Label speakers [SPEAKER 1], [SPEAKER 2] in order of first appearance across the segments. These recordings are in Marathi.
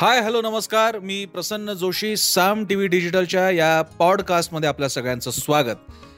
[SPEAKER 1] हाय हॅलो नमस्कार. मी प्रसन्न जोशी साम टी व्ही डिजिटलच्या या पॉडकास्टमध्ये आपल्या सगळ्यांचं स्वागत.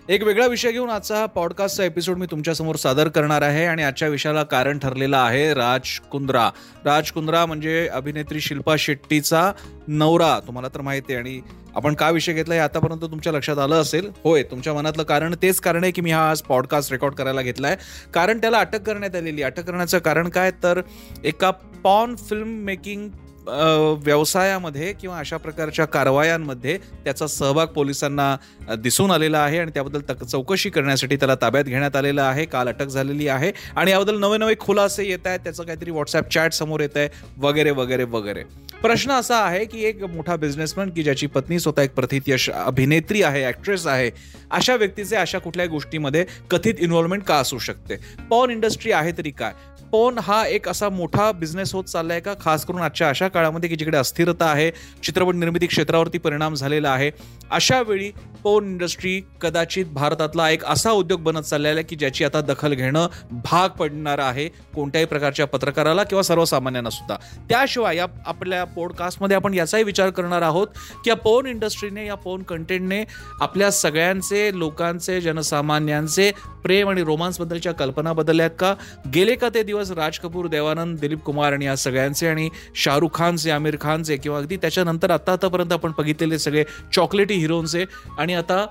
[SPEAKER 1] एक वेगळा विषय घेऊन आजचा हा पॉडकास्टचा एपिसोड मी तुमच्यासमोर सादर करणार आहे आणि आजच्या विषयाला कारण ठरलेलं आहे राज कुंद्रा. राज कुंद्रा म्हणजे अभिनेत्री शिल्पा शेट्टीचा नवरा तुम्हाला तर माहिती आहे. आणि आपण का विषय घेतला हे आतापर्यंत तुमच्या लक्षात आलं असेल. होय तुमच्या मनातलं कारण तेच कारण आहे की मी हा आज पॉडकास्ट रेकॉर्ड करायला घेतला आहे. कारण त्याला अटक करण्यात आलेली अटक करण्याचं कारण काय? तर एका पॉन फिल्म मेकिंग व्यवसायामध्ये किंवा अशा प्रकारच्या कारवायांमध्ये त्याचा सहभाग पोलिसांना दिसून आलेला आहे आणि त्याबद्दल तक चौकशी करण्यासाठी त्याला ताब्यात घेण्यात आलेलं आहे. काल अटक झालेली आहे. आणि याबद्दल नवे नवे खुलासे येत आहेत. त्याचं काहीतरी व्हॉट्सअप चॅट समोर येत आहे. वगैरे वगैरे वगैरे. प्रश्न असा आहे की एक मोठा बिझनेसमॅन की ज्याची पत्नी स्वतः एक प्रथित यश अभिनेत्री आहे ॲक्ट्रेस आहे अशा व्यक्तीचे अशा कुठल्याही गोष्टीमध्ये कथित इन्व्हॉल्वमेंट का असू शकते? पॉन इंडस्ट्री आहे तरी काय? पोन हा एक असा मोठा बिझनेस होत चाललाय का? खास करून आजच्या अशा काळामध्ये की जिकडे अस्थिरता आहे चित्रपट निर्मिती क्षेत्रावरती परिणाम झालेला आहे. अशा वेळी पोन इंडस्ट्री कदाचित भारतातला एक असा उद्योग बनत चाललेला आहे की ज्याची आता दखल घेणं भाग पडणार आहे कोणत्याही प्रकारच्या पत्रकाराला किंवा सर्वसामान्यांना सुद्धा. त्याशिवाय या आपल्या पॉडकास्टमध्ये आपण याचाही विचार करणार आहोत की या पोन इंडस्ट्रीने या पोन कंटेंटने आपल्या सगळ्यांचे लोकांचे जनसामान्यांचे प्रेम आणि रोमांसबद्दलच्या कल्पना बदलल्यात का? गेले का ते दिवस राज कपूर देवानंद दिलीप कुमार आणि या सगळ्यांचे आणि शाहरुख खानचे आमिर खानचे किंवा अगदी त्याच्यानंतर आत्ता आतापर्यंत आपण बघितलेले सगळे चॉकलेटी हिरोंचे आणि आता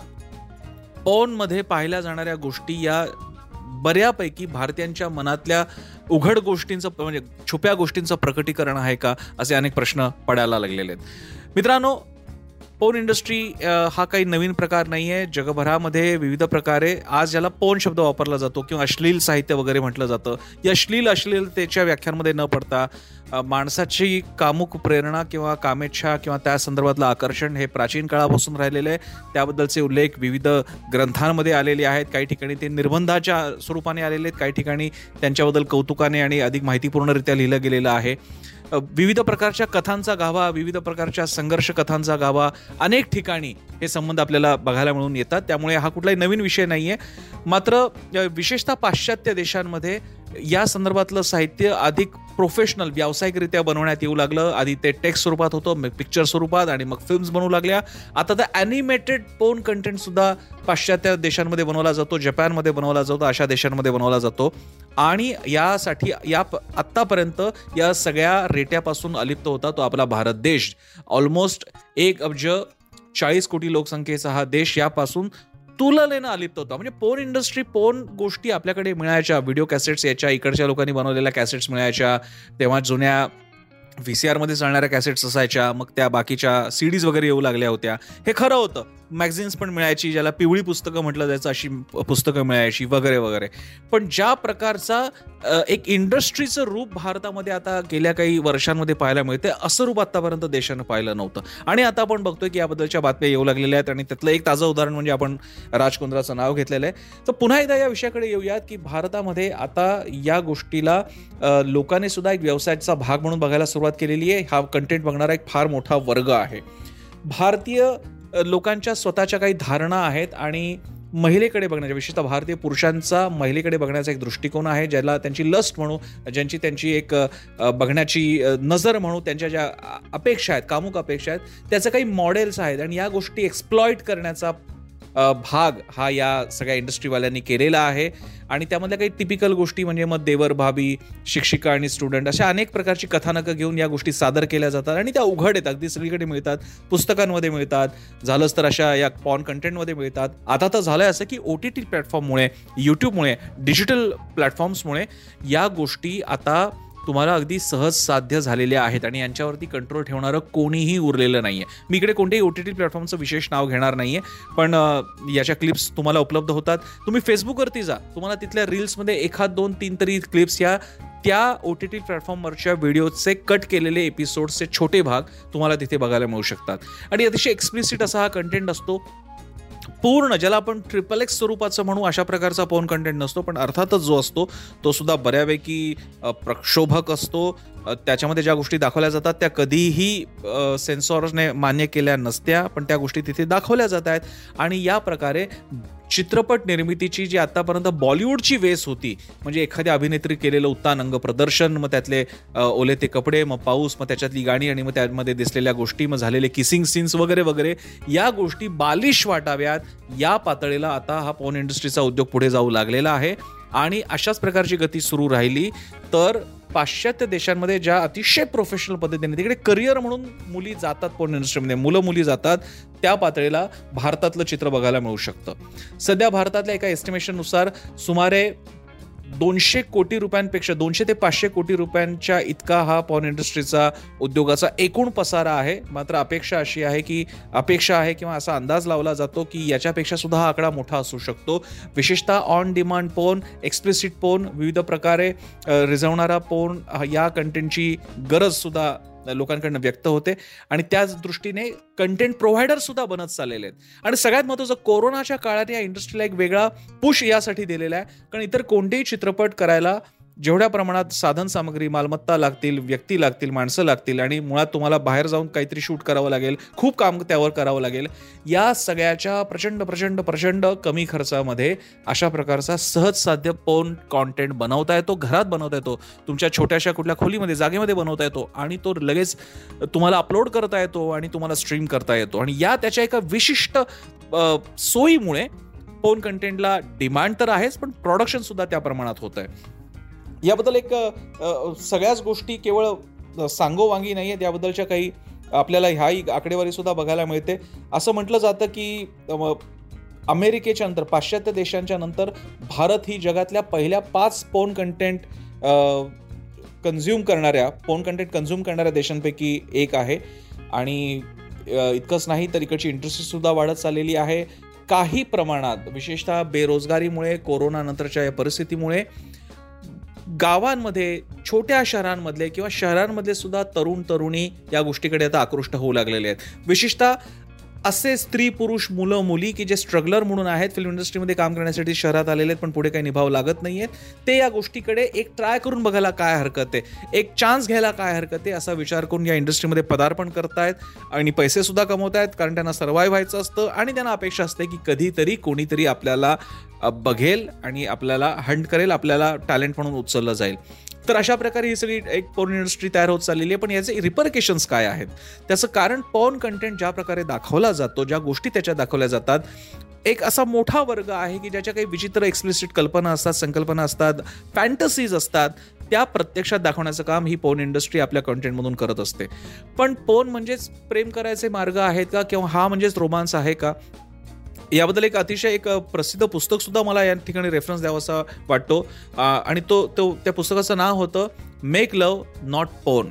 [SPEAKER 1] पॉनमध्ये पाहिल्या जाणाऱ्या गोष्टी या बऱ्यापैकी भारतीयांच्या मनातल्या उघड गोष्टींचं म्हणजे छुप्या गोष्टींचं प्रकटीकरण आहे का असे अनेक प्रश्न पडायला लागलेले आहेत. मित्रांनो पोन इंडस्ट्री हा काही नवीन प्रकार नाही आहे जगभरामध्ये विविध प्रकारे आज ज्याला पोन शब्द वापरला जातो किंवा अश्लील साहित्य वगैरे म्हटलं जातं या अश्लील अश्लीलतेच्या व्याख्यांमध्ये न पडता माणसाची कामुक प्रेरणा किंवा कामेच्छा किंवा त्या संदर्भातलं आकर्षण हे प्राचीन काळापासून राहिलेलं आहे. त्याबद्दलचे उल्लेख विविध ग्रंथांमध्ये आलेले आहेत. काही ठिकाणी ते निर्बंधाच्या स्वरूपाने आलेले आहेत. काही ठिकाणी त्यांच्याबद्दल कौतुकाने आणि अधिक माहितीपूर्णरित्या लिहिलं गेलेलं आहे. विविध प्रकारच्या कथांचा गावा विविध प्रकारच्या संघर्ष कथांचा गावा अनेक ठिकाणी हे संबंध आपल्याला बघायला मिळून येतात. त्यामुळे हा कुठलाही नवीन विषय नाही आहे मात्र विशेषतः पाश्चात्य देशांमध्ये या संदर्भातलं साहित्य अधिक प्रोफेशनल व्यावसायिकरित्या बनवण्यात येऊ लागलं. आधी ते टेक्स्ट स्वरूपात होतं पिक्चर स्वरूपात आणि मग फिल्म्स बनवू लागल्या. आता तर ॲनिमेटेड पोन कंटेंटसुद्धा पाश्चात्य देशांमध्ये बनवला जातो जपानमध्ये बनवला जातो अशा देशांमध्ये बनवला जातो. आणि यासाठी या आत्तापर्यंत या सगळ्या रेट्यापासून अलिप्त होता तो आपला भारत देश. ऑलमोस्ट एक अब्ज चाळीस कोटी लोकसंख्येचा हा देश यापासून तुलनेनं अलिप्त होता. म्हणजे पोन इंडस्ट्री पोन गोष्टी आपल्याकडे मिळायच्या. व्हिडिओ कॅसेट्स याच्या इकडच्या लोकांनी बनवलेल्या कॅसेट्स मिळायच्या. तेव्हा जुन्या व्ही सी आरमध्ये चालणाऱ्या कॅसेट्स असायच्या. मग त्या बाकीच्या सीडीज वगैरे येऊ लागल्या होत्या. हे खरं होतं. मॅगझिन्स पण मिळायची ज्याला पिवळी पुस्तकं म्हटलं जायचं अशी पुस्तकं मिळायची वगैरे वगैरे. पण ज्या प्रकारचा एक इंडस्ट्रीचं रूप भारतामध्ये आता गेल्या काही वर्षांमध्ये पाहायला मिळते असं रूप आतापर्यंत देशानं पाहिलं नव्हतं. आणि आता आपण बघतोय की याबद्दलच्या बातम्या येऊ लागलेल्या आहेत आणि त्यातलं एक ताजं उदाहरण म्हणजे आपण राजकुंद्राचं नाव घेतलेलं आहे. तर पुन्हा एकदा या विषयाकडे येऊयात की भारतामध्ये आता या गोष्टीला लोकांनी सुद्धा एक व्यवसायाचा भाग म्हणून बघायला सुरुवात केलेली आहे. हा कंटेंट बघणारा एक फार मोठा वर्ग आहे. भारतीय लोकांच्या स्वतःच्या काही धारणा आहेत आणि महिलेकडे बघण्याच्या विशेषतः भारतीय पुरुषांचा महिलेकडे बघण्याचा एक दृष्टिकोन आहे ज्याला त्यांची लस्ट म्हणू ज्यांची त्यांची एक बघण्याची नजर म्हणू त्यांच्या ज्या अपेक्षा आहेत कामुक अपेक्षा आहेत त्याचं काही मॉडेल्स आहेत आणि या गोष्टी एक्सप्लॉइट करण्याचा भाग हा या सगळ्या इंडस्ट्रीवाल्यांनी केलेला आहे. आणि त्यामधल्या काही टिपिकल गोष्टी म्हणजे मग देवर भाभी शिक्षिका आणि स्टुडंट अशा अनेक प्रकारची कथानकं घेऊन या गोष्टी सादर केल्या जातात आणि त्या उघड आहेत अगदी सगळीकडे मिळतात. पुस्तकांमध्ये मिळतात. झालंच तर अशा या पॉन कंटेंटमध्ये मिळतात. आता तर झालं असं की ओ टी टी प्लॅटफॉर्ममुळे यूट्यूबमुळे डिजिटल प्लॅटफॉर्म्समुळे या गोष्टी आता तुम्हाला अगदी सहज साध्य झालेले आहेत आणि यांच्यावरती कंट्रोल ठेवणारं कोणीही उरलेलं नाही आहे मी इकडे कोणत्याही ओ टी टी प्लॅटफॉर्मचं विशेष नाव घेणार नाही आहे पण याच्या क्लिप्स तुम्हाला उपलब्ध होतात. तुम्ही फेसबुकवरती जा. तुम्हाला तिथल्या रील्समध्ये एखाद दोन तीन तरी क्लिप्स या त्या ओ टी टी प्लॅटफॉर्मवरच्या व्हिडिओचे कट केलेले एपिसोड्सचे छोटे भाग तुम्हाला तिथे बघायला मिळू शकतात. आणि अतिशय एक्सप्लिसिट असा हा कंटेंट असतो पूर्ण ज्याला आपण ट्रिपल एक्स स्वरूपाचं म्हणू अशा प्रकारचा पोन कंटेंट नसतो पण अर्थातच जो असतो तो सुद्धा बऱ्यापैकी प्रक्षोभक असतो. त्याच्यामध्ये ज्या गोष्टी दाखवल्या जातात त्या कधीही सेन्सॉरने मान्य केल्या नसत्या पण त्या गोष्टी तिथे दाखवल्या जात आहेत. आणि या प्रकारे चित्रपट निर्मितीची जी आतापर्यंत बॉलिवूडची वेस होती म्हणजे एखाद्या अभिनेत्री केलेलं उत्तान अंग प्रदर्शन मग त्यातले ओले ते कपडे मग पाऊस मग त्याच्यातली गाणी आणि मग त्यामध्ये दिसलेल्या गोष्टी मग झालेले किसिंग सीन्स वगैरे वगैरे या गोष्टी बालिश वाटाव्यात. या पातळीला आता हा पॉन इंडस्ट्रीचा उद्योग पुढे जाऊ लागलेला आहे. आणि अशाच प्रकारची गती सुरू राहिली. तर पाश्चात्य देशांमध्ये ज्या अतिशय प्रोफेशनल पद्धतीने तिकडे करिअर म्हणून मुली जातात पोर्न इंडस्ट्रीमध्ये मुलं मुली जातात त्या पातळीला भारतातलं चित्र बघायला मिळू शकतं. सध्या भारतातल्या एका एस्टिमेशननुसार सुमारे दोनशे कोटी रुपयांपेक्षा दोनशे ते पाचशे कोटी रुपयांच्या इतका हा पॉन इंडस्ट्रीचा उद्योगाचा एकूण पसारा आहे. मात्र अपेक्षा अशी आहे की अपेक्षा आहे किंवा असा अंदाज लावला जातो की याच्यापेक्षा सुद्धा हा आकडा मोठा असू शकतो. विशेषतः on demand porn explicit porn विविध प्रकारे रिझवणारा पोन या कंटेंटची गरज सुद्धा लोकांकडनं व्यक्त होते. आणि त्याच दृष्टीने कंटेंट प्रोव्हायडर सुद्धा बनत चाललेले आहेत. आणि सगळ्यात महत्त्वाचं कोरोनाच्या काळात या इंडस्ट्रीला एक वेगळा पुश यासाठी दिलेला आहे. कारण इतर कोणतेही चित्रपट करायला जेवढ्या प्रमाणात साधन सामग्री मालमत्ता लागतील व्यक्ती लागतील माणसं लागतील आणि मुळात तुम्हाला बाहेर जाऊन काहीतरी शूट करावं लागेल खूप काम त्यावर करावं लागेल या सगळ्याच्या प्रचंड प्रचंड प्रचंड कमी खर्चामध्ये अशा प्रकारचा सहज साध्य पोन कॉन्टेंट बनवता येतो घरात बनवता येतो तुमच्या छोट्याशा कुठल्या खोलीमध्ये जागेमध्ये बनवता येतो आणि तो लगेच तुम्हाला अपलोड करता येतो आणि तुम्हाला स्ट्रीम करता येतो. आणि या त्याच्या एका विशिष्ट सोयीमुळे पोन कंटेंटला डिमांड तर आहेच पण प्रोडक्शन सुद्धा त्या प्रमाणात होत आहे याबद्दल एक सगळ्याच गोष्टी केवळ सांगोवांगी नाही आहेत याबद्दलच्या काही आपल्याला ह्याही आकडेवारीसुद्धा बघायला मिळते. असं म्हटलं जातं की अमेरिकेच्या नंतर पाश्चात्य देशांच्या नंतर भारत ही जगातल्या पहिल्या पाच पोन कंटेंट कन्झ्युम करणाऱ्या पोन कंटेंट कन्झ्युम करणाऱ्या देशांपैकी एक आहे. आणि इतकंच नाही तर इकडची इंडस्ट्री वाढत चाललेली आहे. काही प्रमाणात विशेषतः बेरोजगारीमुळे कोरोनानंतरच्या या परिस्थितीमुळे गावांमध्ये छोट्या शहरांमधले किंवा शहरांमधले सुद्धा तरुण तरुणी या गोष्टीकडे आता आकृष्ट होऊ लागलेले आहेत. विशेषतः असे स्त्री पुरुष मुलं मुली की जे स्ट्रगलर म्हणून आहेत फिल्म इंडस्ट्रीमध्ये काम करण्यासाठी शहरात आलेले आहेत पण पुढे काही निभाव लागत नाही आहेत ते या गोष्टीकडे एक ट्राय करून बघायला काय हरकत आहे. एक चान्स घ्यायला काय हरकत आहे असा विचार करून या इंडस्ट्रीमध्ये पदार्पण करतायत आणि पैसेसुद्धा कमवत आहेत कारण त्यांना सर्वाईव्ह व्हायचं असतं आणि त्यांना अपेक्षा असते की कधीतरी कोणीतरी आपल्याला बघेल आणि आपल्याला हंट करेल आपल्याला टॅलेंट म्हणून उचललं जाईल. तर अशा प्रकारे ही सगळी एक पॉर्न इंडस्ट्री तयार होत चाललेली आहे. पण याचे रिपरकेशन्स काय आहेत? त्याचं कारण पॉर्न कंटेंट ज्या प्रकारे दाखवला जातो ज्या गोष्टी त्याच्या दाखवल्या जातात एक असा मोठा वर्ग आहे की ज्याच्या काही विचित्र एक्सप्लिसिट कल्पना असतात संकल्पना असतात फॅन्टसीज असतात त्या प्रत्यक्षात दाखवण्याचं काम ही पोन इंडस्ट्री आपल्या कंटेंटमधून करत असते. पण पोन म्हणजेच प्रेम करायचे मार्ग आहेत का? किंवा हा म्हणजेच रोमांस आहे का? याबद्दल एक अतिशय एक प्रसिद्ध पुस्तक सुद्धा मला या ठिकाणी रेफरन्स द्यावा असा वाटतो आणि तो तो त्या पुस्तकाचं नाव होतं मेक लव नॉट पोन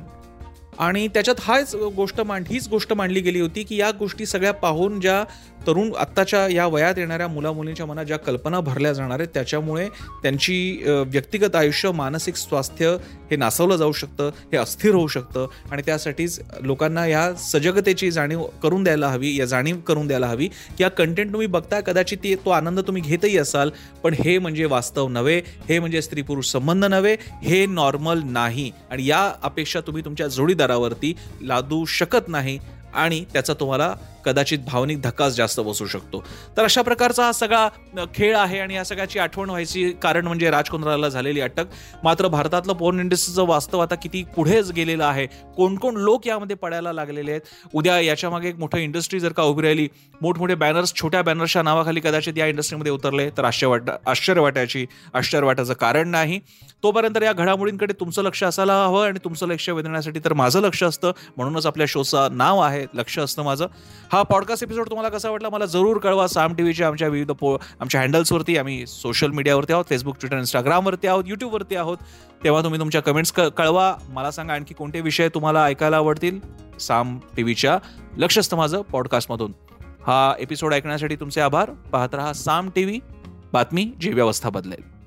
[SPEAKER 1] आणि त्याच्यात हाच गोष्ट मांड हीच गोष्ट मांडली गेली होती की या गोष्टी सगळ्या पाहून ज्या तरुण आत्ताच्या या वयात येणाऱ्या मुला मुलींच्या मनात ज्या कल्पना भरल्या जाणार आहेत त्याच्यामुळे त्यांची व्यक्तिगत आयुष्य मानसिक स्वास्थ्य हे नासवलं जाऊ शकतं हे अस्थिर होऊ शकतं आणि त्यासाठीच लोकांना या सजगतेची जाणीव करून द्यायला हवी या जाणीव करून द्यायला हवी की या कंटेंट तुम्ही बघताय कदाचित ती तो आनंद तुम्ही घेतही असाल पण हे म्हणजे वास्तव नव्हे हे म्हणजे स्त्री पुरुष संबंध नव्हे हे नॉर्मल नाही. आणि या अपेक्षा तुम्ही तुमच्या जोडीदारावरती लादू शकत नाही आणि त्याचा तुम्हाला कदाचित भावनिक धक्काच जास्त बसू शकतो. तर अशा प्रकारचा हा सगळा खेळ आहे आणि या सगळ्याची आठवण व्हायची कारण म्हणजे राजकुंद्राला झालेली अटक. मात्र भारतातलं पोर्न इंडस्ट्रीचं वास्तव आता किती पुढेच गेलेलं आहे. कोण कोण लोक यामध्ये पडायला लागलेले आहेत. उद्या याच्यामागे एक मोठं इंडस्ट्री जर का उभी राहिली मोठमोठे बॅनर्स छोट्या बॅनर्सच्या नावाखाली कदाचित या इंडस्ट्रीमध्ये उतरले तर आश्चर्य वाट आश्चर्य वाटायची आश्चर्य वाटायचं कारण नाही. तोपर्यंत या घडामोडींकडे तुमचं लक्ष असायला हवं आणि तुमचं लक्ष वेधण्यासाठी तर माझं लक्ष असतं. म्हणूनच आपल्या शोचं नाव आहे लक्ष असतं माझं. हा पॉडकास्ट एपिसोड तुम्हाला कसा वाटला मला जरूर कळवा. साम टी व्हीच्या आमच्या विविध पो आमच्या हँडल्सवरती आम्ही सोशल मीडियावरती आहोत फेसबुक ट्विटर इंस्टाग्रामवरती आहोत यूट्यूबवरती आहोत. तेव्हा तुम्ही तुमच्या कमेंट्स कळवा. मला सांगा आणखी कोणते विषय तुम्हाला ऐकायला आवडतील? साम टी व्हीच्या लक्ष असतं माझं पॉडकास्टमधून हा एपिसोड ऐकण्यासाठी तुमचे आभार. पाहत रहा साम टी व्ही बातमी जी व्यवस्था बदलेल.